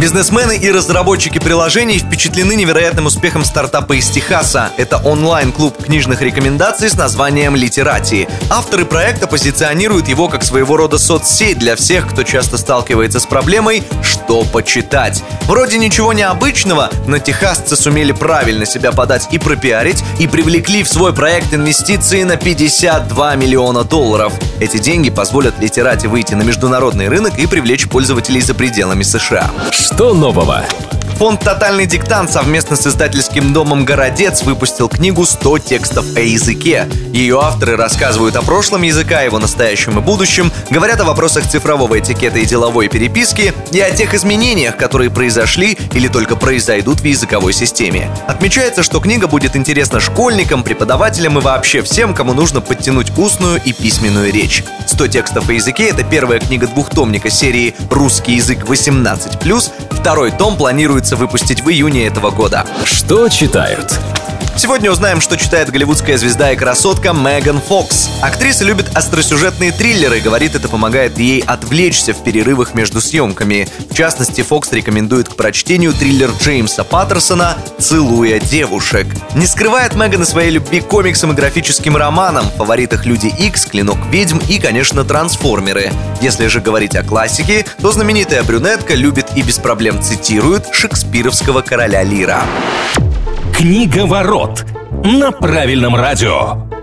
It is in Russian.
Бизнесмены и разработчики приложений впечатлены невероятным успехом стартапа из Техаса. Это онлайн-клуб книжных рекомендаций с названием «Литерати». Авторы проекта позиционируют его как своего рода соцсеть для всех, кто часто сталкивается с проблемой «что почитать?». Вроде ничего необычного, но техасцы сумели правильно себя подать и пропиарить, и привлекли в свой проект инвестиции на 52 миллиона долларов. Эти деньги позволят Литерати выйти на международный рынок и привлечь пользователей за пределами США. Что нового? Фонд «Тотальный диктант» совместно с издательским домом «Городец» выпустил книгу «100 текстов о языке». Ее авторы рассказывают о прошлом языка, его настоящем и будущем, говорят о вопросах цифрового этикета и деловой переписки и о тех изменениях, которые произошли или только произойдут в языковой системе. Отмечается, что книга будет интересна школьникам, преподавателям и вообще всем, кому нужно подтянуть устную и письменную речь. «100 текстов о языке» — это первая книга двухтомника серии «Русский язык 18+,» Второй том планируется выпустить в июне этого года. Что читают? Сегодня узнаем, что читает голливудская звезда и красотка Меган Фокс. Актриса любит остросюжетные триллеры, говорит, это помогает ей отвлечься в перерывах между съемками. В частности, Фокс рекомендует к прочтению триллер Джеймса Паттерсона «Целуя девушек». Не скрывает Меган и своей любви к комиксам и графическим романам, фаворитах Люди Икс, Клинок ведьм и, конечно, Трансформеры. Если же говорить о классике, то знаменитая брюнетка любит и без проблем цитирует шекспировского короля Лира. Книга ворот на правильном радио.